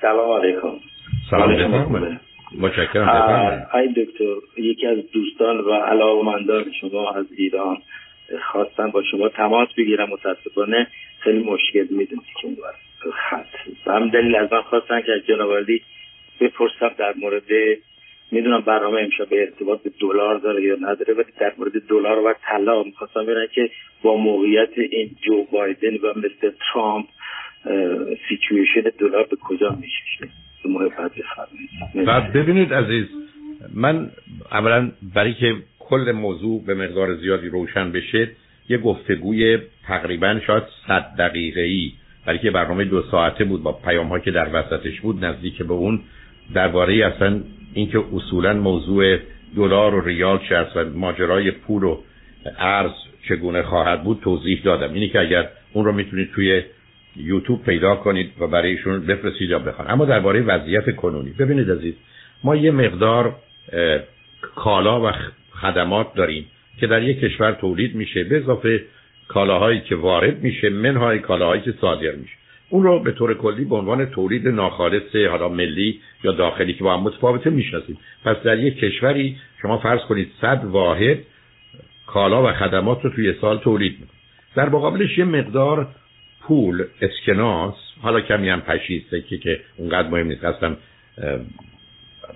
سلام علیکم. سلام متشکرم ای دکتر یکی از دوستان و علاقمندان شما از ایران خواستن با شما تماس بگیرم. متاسفانه خیلی مشکل می‌دونی که اون خط هم دلیل از من خواستن که از جناب بپرسم در مورد می‌دونم برنامه امشب به ارتباط به دلار داره یا نداره ولی در مورد دلار و طلا می‌خواستم ببینم که با موقعیت این جو بایدن و مثل ترامپ سیچویشن دلار به کجا میشه محبت و ببینید عزیز من اولا برای که کل موضوع به مقدار زیادی روشن بشه یه گفتگوی تقریبا شاید صد دقیقه ای برای که برنامه دو ساعته بود با پیام که در وسطش بود نزدیک به اون درباره اصلا اینکه اصولا موضوع دلار و ریال چه است و ماجرای پول و ارز چگونه خواهد بود توضیح دادم. اینی که اگر اون رو می‌تونید توی یوتیوب پیدا کنید و برایشون بفرستید یا بخوان. اما درباره وضعیت کنونی. ببینید عزیز ما یه مقدار کالا و خدمات داریم که در یک کشور تولید میشه به اضافه کالاهایی که وارد میشه منهای کالاهایی که صادر میشه. اون رو به طور کلی به عنوان تولید ناخالص حالا ملی یا داخلی که با هم متفاوته می‌شناسیم. پس در یک کشوری شما فرض کنید صد واحد کالا و خدمات رو توی سال تولید می‌کنید. در مقابلش یه مقدار پول اسکناس حالا کمی هم پشی سکه که اونقدر مهم نیست. اصلا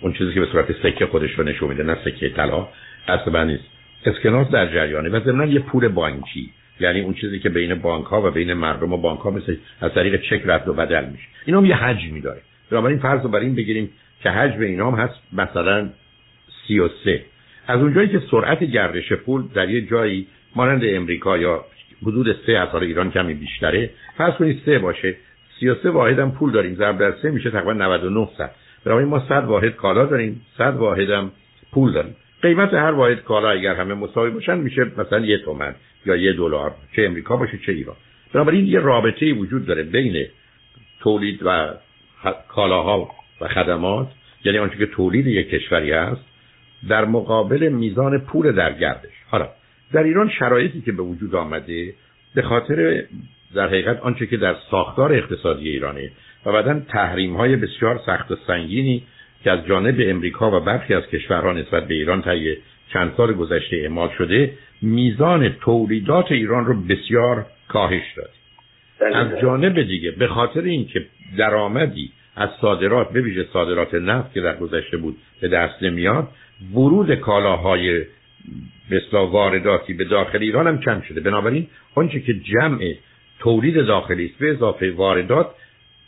اون چیزی که به صورت سکه خودش رو نشون میده نه سکه طلا. اصلا نیست. اسکناس در جریانه و ضمن یه پول بانکی. یعنی اون چیزی که بین بانک ها و بین مردم و بانک ها مثل از طریق چک رد و بدل میشه. اینا هم یه حجمی داره. بنابراین فرض رو بر این بگیریم که حجم اینا هم هست مثلا 33 از اونجایی که سرعت گردش پول در یه جایی مانند امریکا یا حدود سه از ایران کمی بیشتره. فرض کنید سه باشه. 33 واحد هم پول داریم. ضرب در سه میشه تقریبا 99 صد. بنابراین ما 100 واحد کالا داریم. 100 واحد هم پول داریم. قیمت هر واحد کالا اگر همه مساوی باشن میشه مثلا یه تومن یا یه دلار. چه امریکا باشه چه ایران. بنابراین یه رابطه وجود داره بین تولید و کالاها و خدمات. یعنی آنچه که تولید یک کشوری است در مقابل میزان پول در گردش. حالا در ایران شرایطی که به وجود آمده به خاطر در حقیقت آنچه که در ساختار اقتصادی ایرانه و بعدا تحریم های بسیار سخت و سنگینی که از جانب امریکا و برخی از کشورها نسبت به ایران طی چند سال گذشته اعمال شده میزان تولیدات ایران رو بسیار کاهش داد. از جانب دیگه به خاطر اینکه درآمدی از صادرات به ویژه صادرات نفت که در گذشته بود به دست نمیاد ورود کالاهای بسلا وارداتی به داخل ایران هم کم شده. بنابراین آنچه که جمع تولید داخلی است به اضافه واردات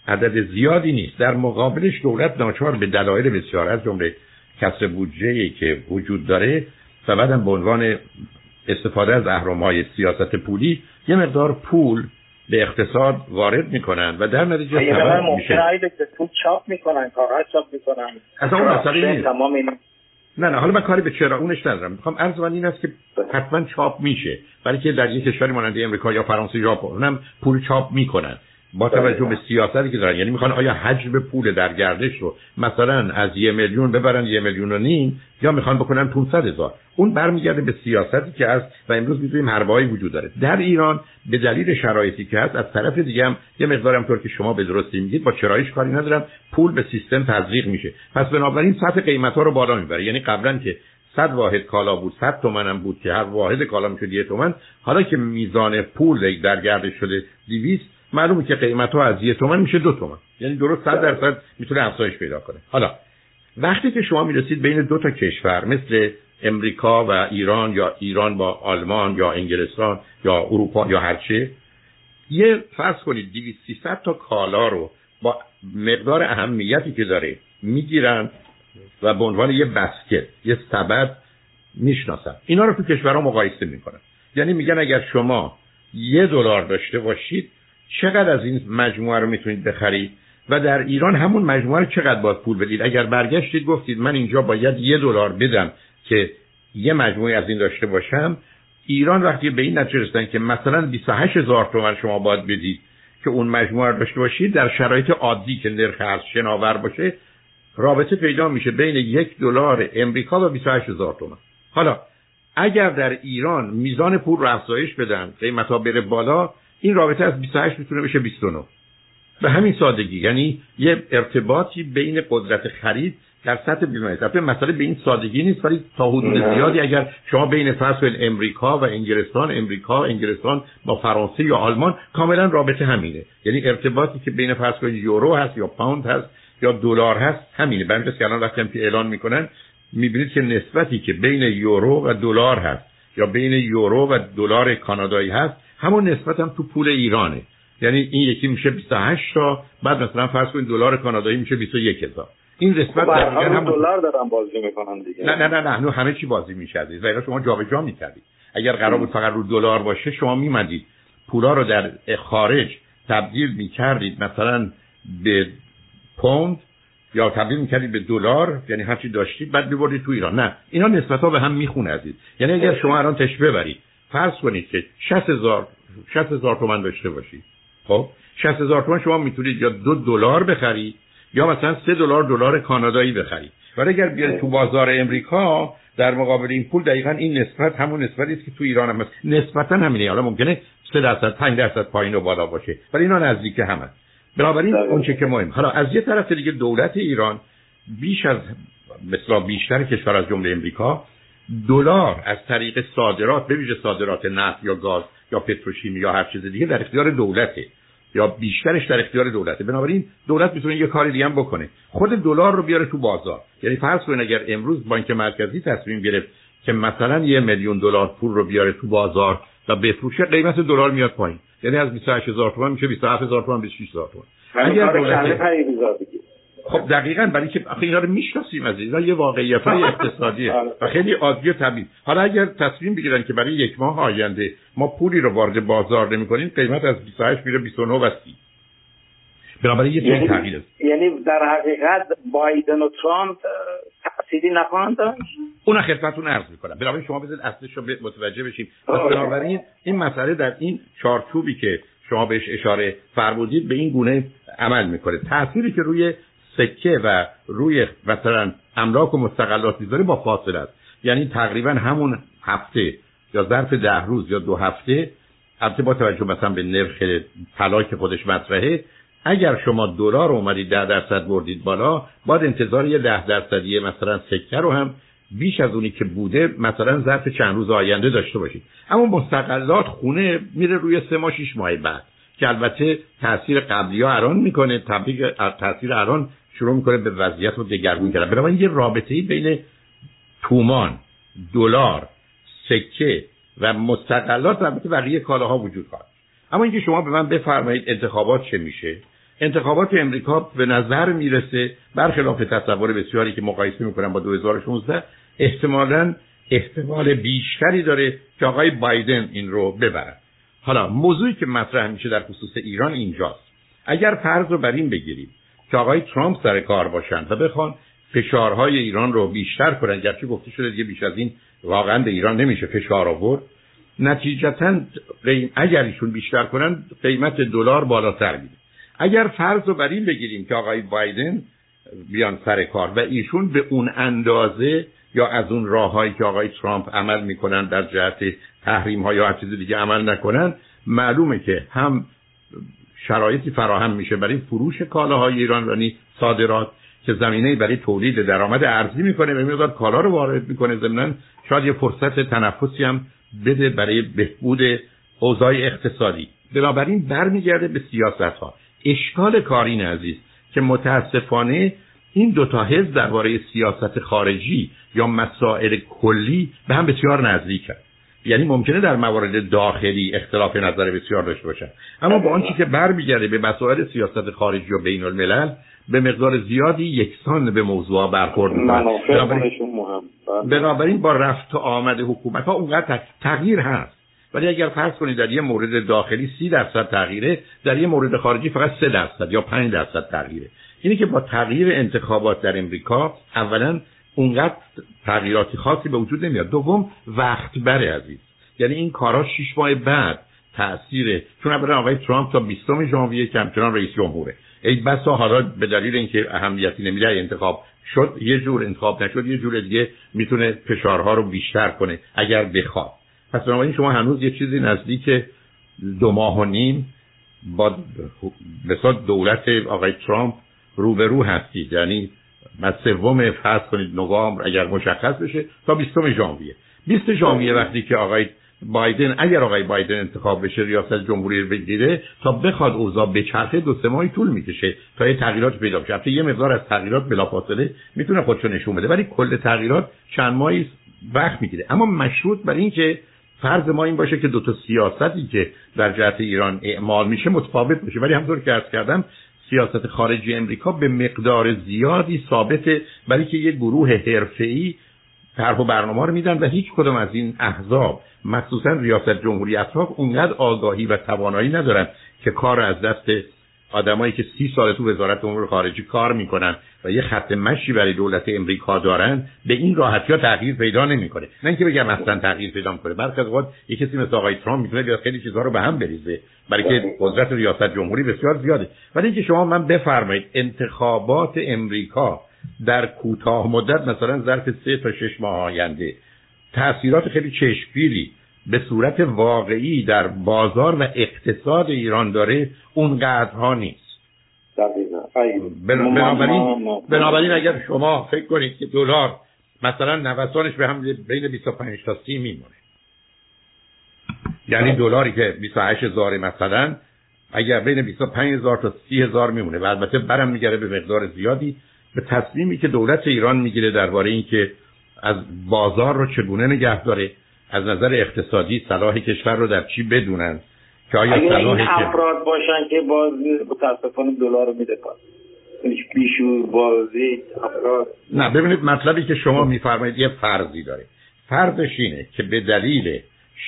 عدد زیادی نیست. در مقابلش دولت ناچار به دلایل بسیار از جمله کسر بودجه که وجود داره و بعدم به عنوان استفاده از اهرام های سیاست پولی یه مقدار پول به اقتصاد وارد می‌کنن و در نتیجه سبب میشه. پول چاپ می‌کنن کاغذ چاپ می‌کنن. اصلا اون مسئله نیست. تمام این... نه نه حالا من کاری به چرا اونش ندارم. می‌خوام عرض من این است که حتما چاپ میشه. برای که در یک کشوری مانند امریکا یا فرانسه ژاپن هم پول چاپ می‌کنن. با توجه به سیاستی که دارن یعنی می‌خوان آیا حجم پول در گردش رو مثلا از یه میلیون ببرن یه میلیون و نیم یا می‌خوان بکنن 500 هزار؟ اون برمیگرده به سیاستی که هست و امروز می‌دونیم حربایی وجود داره. در ایران به دلیل شرایطی که هست از طرف دیگه هم یه مقدارم طور که شما به درستی میگید با چرایش کاری ندارم پول به سیستم تزریق میشه. پس بنابراین سطح قیمت ها رو بالا می‌بره. یعنی قبلا که 100 واحد کالا بود 100 تومن هم بود که هر واحد کالا می‌شد یه تومن. حالا که میزان پول در گردش شده 200 معلومه که قیمت ها از یه تومن میشه دو تومن. یعنی درست صد درصد می‌تونه افزایش پیدا کنه. حالا وقتی که شما می‌رسید بین دو تا کشور مثل امریکا و ایران یا ایران با آلمان یا انگلستان یا اروپا یا هرچه یه فرض کنید 200 300 تا کالا رو با مقدار اهمیتی که داره می‌گیرن و به عنوان یه بسکت یه سبد می‌شناسن. اینا رو تو کشورها مقایسه می‌کنن. یعنی میگن اگر شما یه دلار داشته باشید چقدر از این مجموعه رو می‌تونید بخرید؟ و در ایران همون مجموعه رو چقدر باید پول بدید؟ اگر برگشتید گفتید من اینجا باید یه دلار بدم که یه مجموعه از این داشته باشم ایران وقتی به این نتیجه رسیدن که مثلا 28 هزار تومن شما باید بدید که اون مجموعه رو داشته باشید در شرایط عادی که نرخ ارز شناور باشه رابطه پیدا میشه بین یک دلار امریکا و 28 هزار حالا اگر در ایران میزان پول رو افزایش بدن قیمت ها بره بالا این رابطه از 28 می‌تونه بشه 29 به همین سادگی. یعنی یه ارتباطی بین قدرت خرید در سطح بیماری. البته مسئله به این سادگی نیست ولی تا حدود زیادی اگر شما بین فرض امریکا و انگلستان امریکا انگلستان با فرانسه یا آلمان کاملا رابطه همینه. یعنی ارتباطی که بین فرض یورو هست یا پوند هست یا دلار هست همینه. برای که الان وقتی که اعلان می‌کنن می‌بینید که نسبتی که بین یورو و دلار هست یا بین یورو و دلار کانادایی هست همون نسبت هم تو پول ایرانه. یعنی این یکی میشه 28 تا بعد مثلا فرض کنید دلار کانادایی میشه 21 هزار. این نسبت خب، در هم دلار دارن بازی می‌کنن دیگه. نه نه نه نه همه چی بازی میشه و شما جابجا می‌کردید اگر قرار بود فقط رو دلار باشه شما میمدید. پولا رو در خارج تبدیل می‌کردید مثلا به پوند یا تبدیل می‌کردید به دلار یعنی هرچی داشتید بعد میبردید تو ایران. نه اینا نسبت ها به هم می‌خونه عزیز. یعنی اگر شما الان تشبه برید فرض کنید که 60 هزار 60 هزار تومن داشته باشید خب؟ 60 هزار تومن شما می‌تونید یا دو دلار بخرید یا مثلا سه دلار دلار کانادایی بخرید ولی اگر بیارید تو بازار امریکا در مقابل این پول دقیقا این نسبت همون نسبتی است که تو ایران هم هست. نسبتا همینه. حالا ممکنه 3 درصد 5 درصد پایین و بالا باشه. ولی اینا نزدیک هم هست. بنابراین اون چه که مهم حالا از یه طرف دیگه دولت ایران بیش از مثلا بیشتر کشور از جمله امریکا دلار. از طریق صادرات به ویژه صادرات نفت یا گاز یا پتروشیمی یا هر چیز دیگه در اختیار دولته. یا بیشترش در اختیار دولته. بنابراین دولت می‌تونه یه کاری دیگه هم بکنه. خود دلار رو بیاره تو بازار. یعنی فرض کنید اگر امروز بانک مرکزی تصمیم گرفت که مثلا یه میلیون دلار پول رو بیاره تو بازار و بفروشه قیمت دلار میاد پایین. یعنی از 28000 تومان میشه 27000 تومان 26000 تومان. اگر دولت خب دقیقا برای که آخه اینا رو می‌شناسیم از اینا یه واقعیت های اقتصادیه آره. و خیلی عادی و طبیعی. حالا اگر تصمیم بگیرن که برای یک ماه آینده ما پولی رو وارد بازار نمی کنیم قیمت از 28 میره 29 و 30 بنابراین یه یعنی, تغییر است. یعنی در حقیقت بایدن و ترامپ تأثیری نخواهند داشت؟ اون خدمتتون عرض می‌کنم. بنابراین شما بذارید اصلش رو متوجه بشیم. بنابراین این مسئله در این چارچوبی که شما بهش اشاره فرمودید به این گونه عمل می‌کنه. تأثیری که روی سکه و روی مثلا املاک و مستقلات می‌ذاره با فاصله است. یعنی تقریبا همون هفته یا ظرف ده روز یا دو هفته البته با توجه مثلا به نرخ طلا که خودش مطرحه اگر شما دلار اومدید ده درصد بردید بالا باید انتظار یه ده درصدی مثلا سکه رو هم بیش از اونی که بوده مثلا ظرف چند روز آینده داشته باشید. اما مستقلات خونه میره روی سه ماه شیش ماه بعد که البته تاثیر قبلی ها الان می‌کنه تاثیر الان شروع می‌کنه به وضعیت رو دگرگون کردن بنابراین یه رابطه ای بین تومان دلار سکه و مستقلات البته بقیه کالاها وجود خواهد اما اینکه شما به من بفرمایید انتخابات چه میشه؟ انتخابات امریکا به نظر می‌رسه برخلاف تصور بسیاری که مقایسه می‌کنن با 2016 احتمالا احتمال بیشتری داره که آقای بایدن این رو ببرن حالا موضوعی که مطرح میشه در خصوص ایران اینجاست. اگر فرض رو بر این بگیریم که آقای ترامپ سر کار باشند و بخوان فشارهای ایران رو بیشتر کنند گرچه گفته شده دیگه بیش از این واقعا به ایران نمیشه فشار آورد. نتیجتا اگر ایشون بیشتر کنن قیمت دلار بالاتر میره اگر فرض رو بر این بگیریم که آقای بایدن بیان سر کار و ایشون به اون اندازه یا از اون راههایی که آقای ترامپ عمل می‌کنن در جهت تحریم ها یا هر چیز دیگه عمل نکنن معلومه که هم شرایطی فراهم میشه برای فروش کالاهای ایرانی صادرات که زمینه برای تولید درآمد ارزی می‌کنه و کالا رو وارد می‌کنه. ضمن شاید یه فرصت تنفسی هم بده برای بهبود اوضاع اقتصادی. بنابراین برمیگرده به سیاست ها اشکال کارین عزیز که متاسفانه این دوتا حزب درباره سیاست خارجی یا مسائل کلی به هم بسیار نزدیکن. یعنی ممکنه در موارد داخلی اختلاف نظر بسیار داشته باشن. اما با آنچه که برمیگرده به مسائل سیاست خارجی و بین الملل به مقدار زیادی یکسان به موضوع برخورد می‌کنن. بنابراین با رفت و آمد حکومت ها اونقدر تغییر هست. ولی اگر فرض کنید در یه مورد داخلی سی درصد تغییره در یه مورد خارجی فقط سه درصد یا پنج درصد تغییره. اینی که با تغییر انتخابات در امریکا اولا اونقدر تغییراتی خاصی به وجود نمیاد. دوم وقت بره عزیز. یعنی این کارا شش ماه بعد تاثیر چون اولا آقای ترامپ تا 20 ژانویه که همچنان رئیس جمهوره. ای بسا حالا به دلیل اینکه اهمیتی نمیده انتخاب شد یه جور انتخاب نشد یه جور دیگه می‌تونه فشارها رو بیشتر کنه اگر بخواد. پس بنابراین شما هنوز یه چیزی نزدیک دو ماه و نیم با مثلا دولت آقای ترامپ روبرو هستید. یعنی از سوم فرض کنید نوامبر اگر مشخص بشه تا 20 ژانویه. 20 ژانویه وقتی که آقای بایدن اگر آقای بایدن انتخاب بشه ریاست جمهوری رو بگیره تا بخواد اوضاع بچرخه دو سه ماهی طول می‌کشه تا یه تغییرات پیدا بشه. یه مقدار از تغییرات بلافاصله می‌تونه خودشو نشون بده ولی کل تغییرات چند ماهی وقت می‌گیره. اما مشروط بر اینکه فرض ما این باشه که دو تا سیاستی که در جهت ایران اعمال میشه متفاوت باشه. ولی همطور که عرض کردم سیاست خارجی امریکا به مقدار زیادی ثابته برای که یک گروه حرفه‌ای طرح و برنامه رو میدن و هیچ کدوم از این احزاب مخصوصا ریاست جمهوری اطراف اونقدر آگاهی و توانایی ندارن که کار از دست آدمایی که سی سال تو وزارت امور خارجی کار می‌کنن و یه خط مشی برای دولت امریکا دارن به این راحتی ها تغییر پیدا نمی‌کنه. نه اینکه بگم اصلا تغییر پیدا می‌کنه برخی از اوقات یه کسی مثل آقای ترامپ می‌تونه بیاد خیلی چیزها رو به هم بریزه. برای که قدرت ریاست جمهوری بسیار زیاده. ولی اینکه شما من بفرمایید انتخابات امریکا در کوتاه مدت مثلا ظرف سه تا شش ماه آینده تاثیرات خیلی چشمگیری به صورت واقعی در بازار و اقتصاد ایران داره اونقدرها نیست. بنابراین بنابراین اگر شما فکر کنید که دلار مثلا نوسانش به هم بین 25 تا 30 میمونه. یعنی دلاری که 28 هزار مثلا اگر بین 25 هزار تا 30 هزار میمونه و البته برم میگره به مقدار زیادی به تصمیمی که دولت ایران می‌گیره درباره اینکه از بازار رو چگونه نگه داره از نظر اقتصادی صلاح کشور رو در چی بدونن؟ که آیا اگر این افراد باشن که باز متاسفانه دلار رو میده بیشور بازی افراد. نه ببینید مطلبی که شما میفرمایید یه فرضی داره. فرضش اینه که به دلیل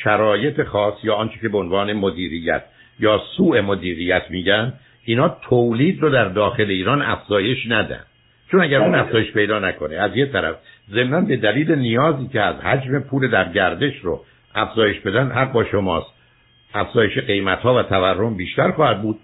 شرایط خاص یا آنچه که به عنوان مدیریت یا سوء مدیریت میگن اینا تولید رو در داخل ایران افزایش ندن. چون اگر اون افزایش پیدا نکنه از یه طرف ضمنا به دلیل نیازی که از حجم پول در گردش رو افزایش بدن حق با شماست. افزایش قیمت ها و تورم بیشتر خواهد بود.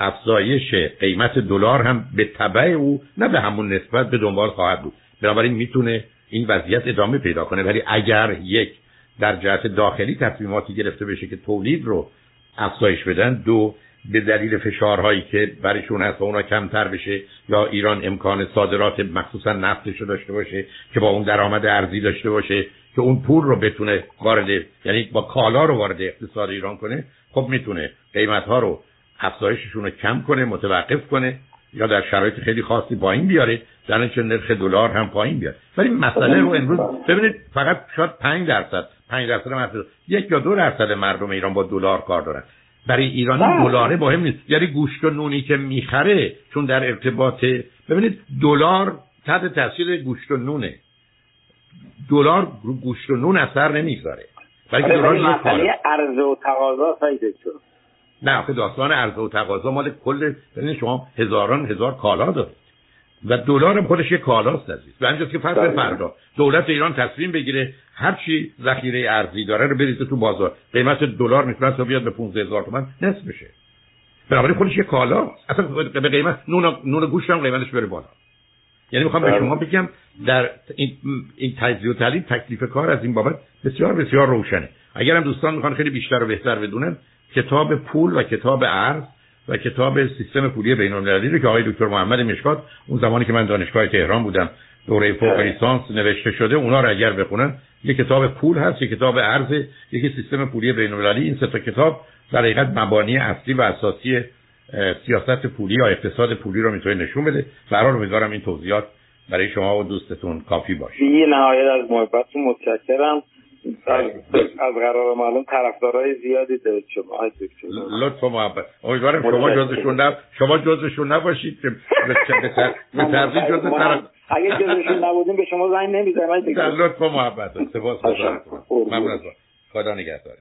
افزایش قیمت دلار هم به تبع او نه به همون نسبت به دنبال خواهد بود. بنابراین می‌تونه این وضعیت ادامه پیدا کنه. ولی اگر یک در جهت داخلی تصمیماتی گرفته بشه که تولید رو افزایش بدن دو به دلیل فشارهایی که برایشون هست و اونا کمتر بشه یا ایران امکان صادرات مخصوصا نفتش رو داشته باشه که با اون درآمد ارزی داشته باشه که اون پول رو بتونه وارد یعنی با کالا رو وارد اقتصاد ایران کنه خب می‌تونه قیمت ها رو افزایششون رو کم کنه متوقف کنه یا در شرایط خیلی خاصی پایین بیاره در نرخ دلار هم پایین بیاره. ولی مسئله رو امروز ببینید فقط شاید 5 درصد 5 درصد یک یا دو درصد مردم ایران با دلار کار دارن. برای ایرانی بله. دلاره مهم نیست. یعنی گوشت و نونی که می‌خره چون در ارتباط ببینید دلار تحت تاثیر گوشت و نونه. دلار گوشت و نون اثر نمی‌گذاره برای که دلار عرضه و تقاضا سایده نه آخه داستان عرضه و تقاضا مال کل ببینید شما هزاران هزار کالا دارید. و دلار هم خودش یه کالاست عزیز. و همینجاست که فرض بله. فردا دولت ایران تصمیم بگیره هر چی ذخیره ارزی داره رو بریزه تو بازار. قیمت دلار می‌تونه تا بیاد به 15000 تومان. نصف بشه بنابراین خودش یه کالا اصلا به قیمت نون نون گوشت هم قیمتش بره بالا. یعنی می‌خوام به بله. شما بگم در این این تجزیه و تحلیل تکلیف کار از این بابت بسیار بسیار روشنه. اگر هم دوستان می‌خوان خیلی بیشتر و بهتر بدونن کتاب پول و کتاب ارز و کتاب سیستم پولی بین المللی رو که آقای دکتر محمد مشکات اون زمانی که من دانشگاه تهران بودم دوره فوق بله. لیسانس نوشته شده اونا رو اگر بخونن یک کتاب پول هست یک کتاب ارز یک سیستم پولی بین المللی. این سه تا کتاب در حقیقت مبانی اصلی و اساسی سیاست پولی یا اقتصاد پولی رو می‌تونه نشون بده. برای امیدوارم این توضیحات برای شما و دوستتون کافی باشه. یه نهایت از محبتتون متشکرم. از قرار معلوم طرفدارای زیادی دارید شما لطف محبت. امیدوارم شما جزشون نب... شما جزشون نباشید که به ترقی جز طرف اگه جزشون نبودیم به شما زنگ نمی‌زنم. لطف محبت. سپاس. ممنون خدا نگهدار.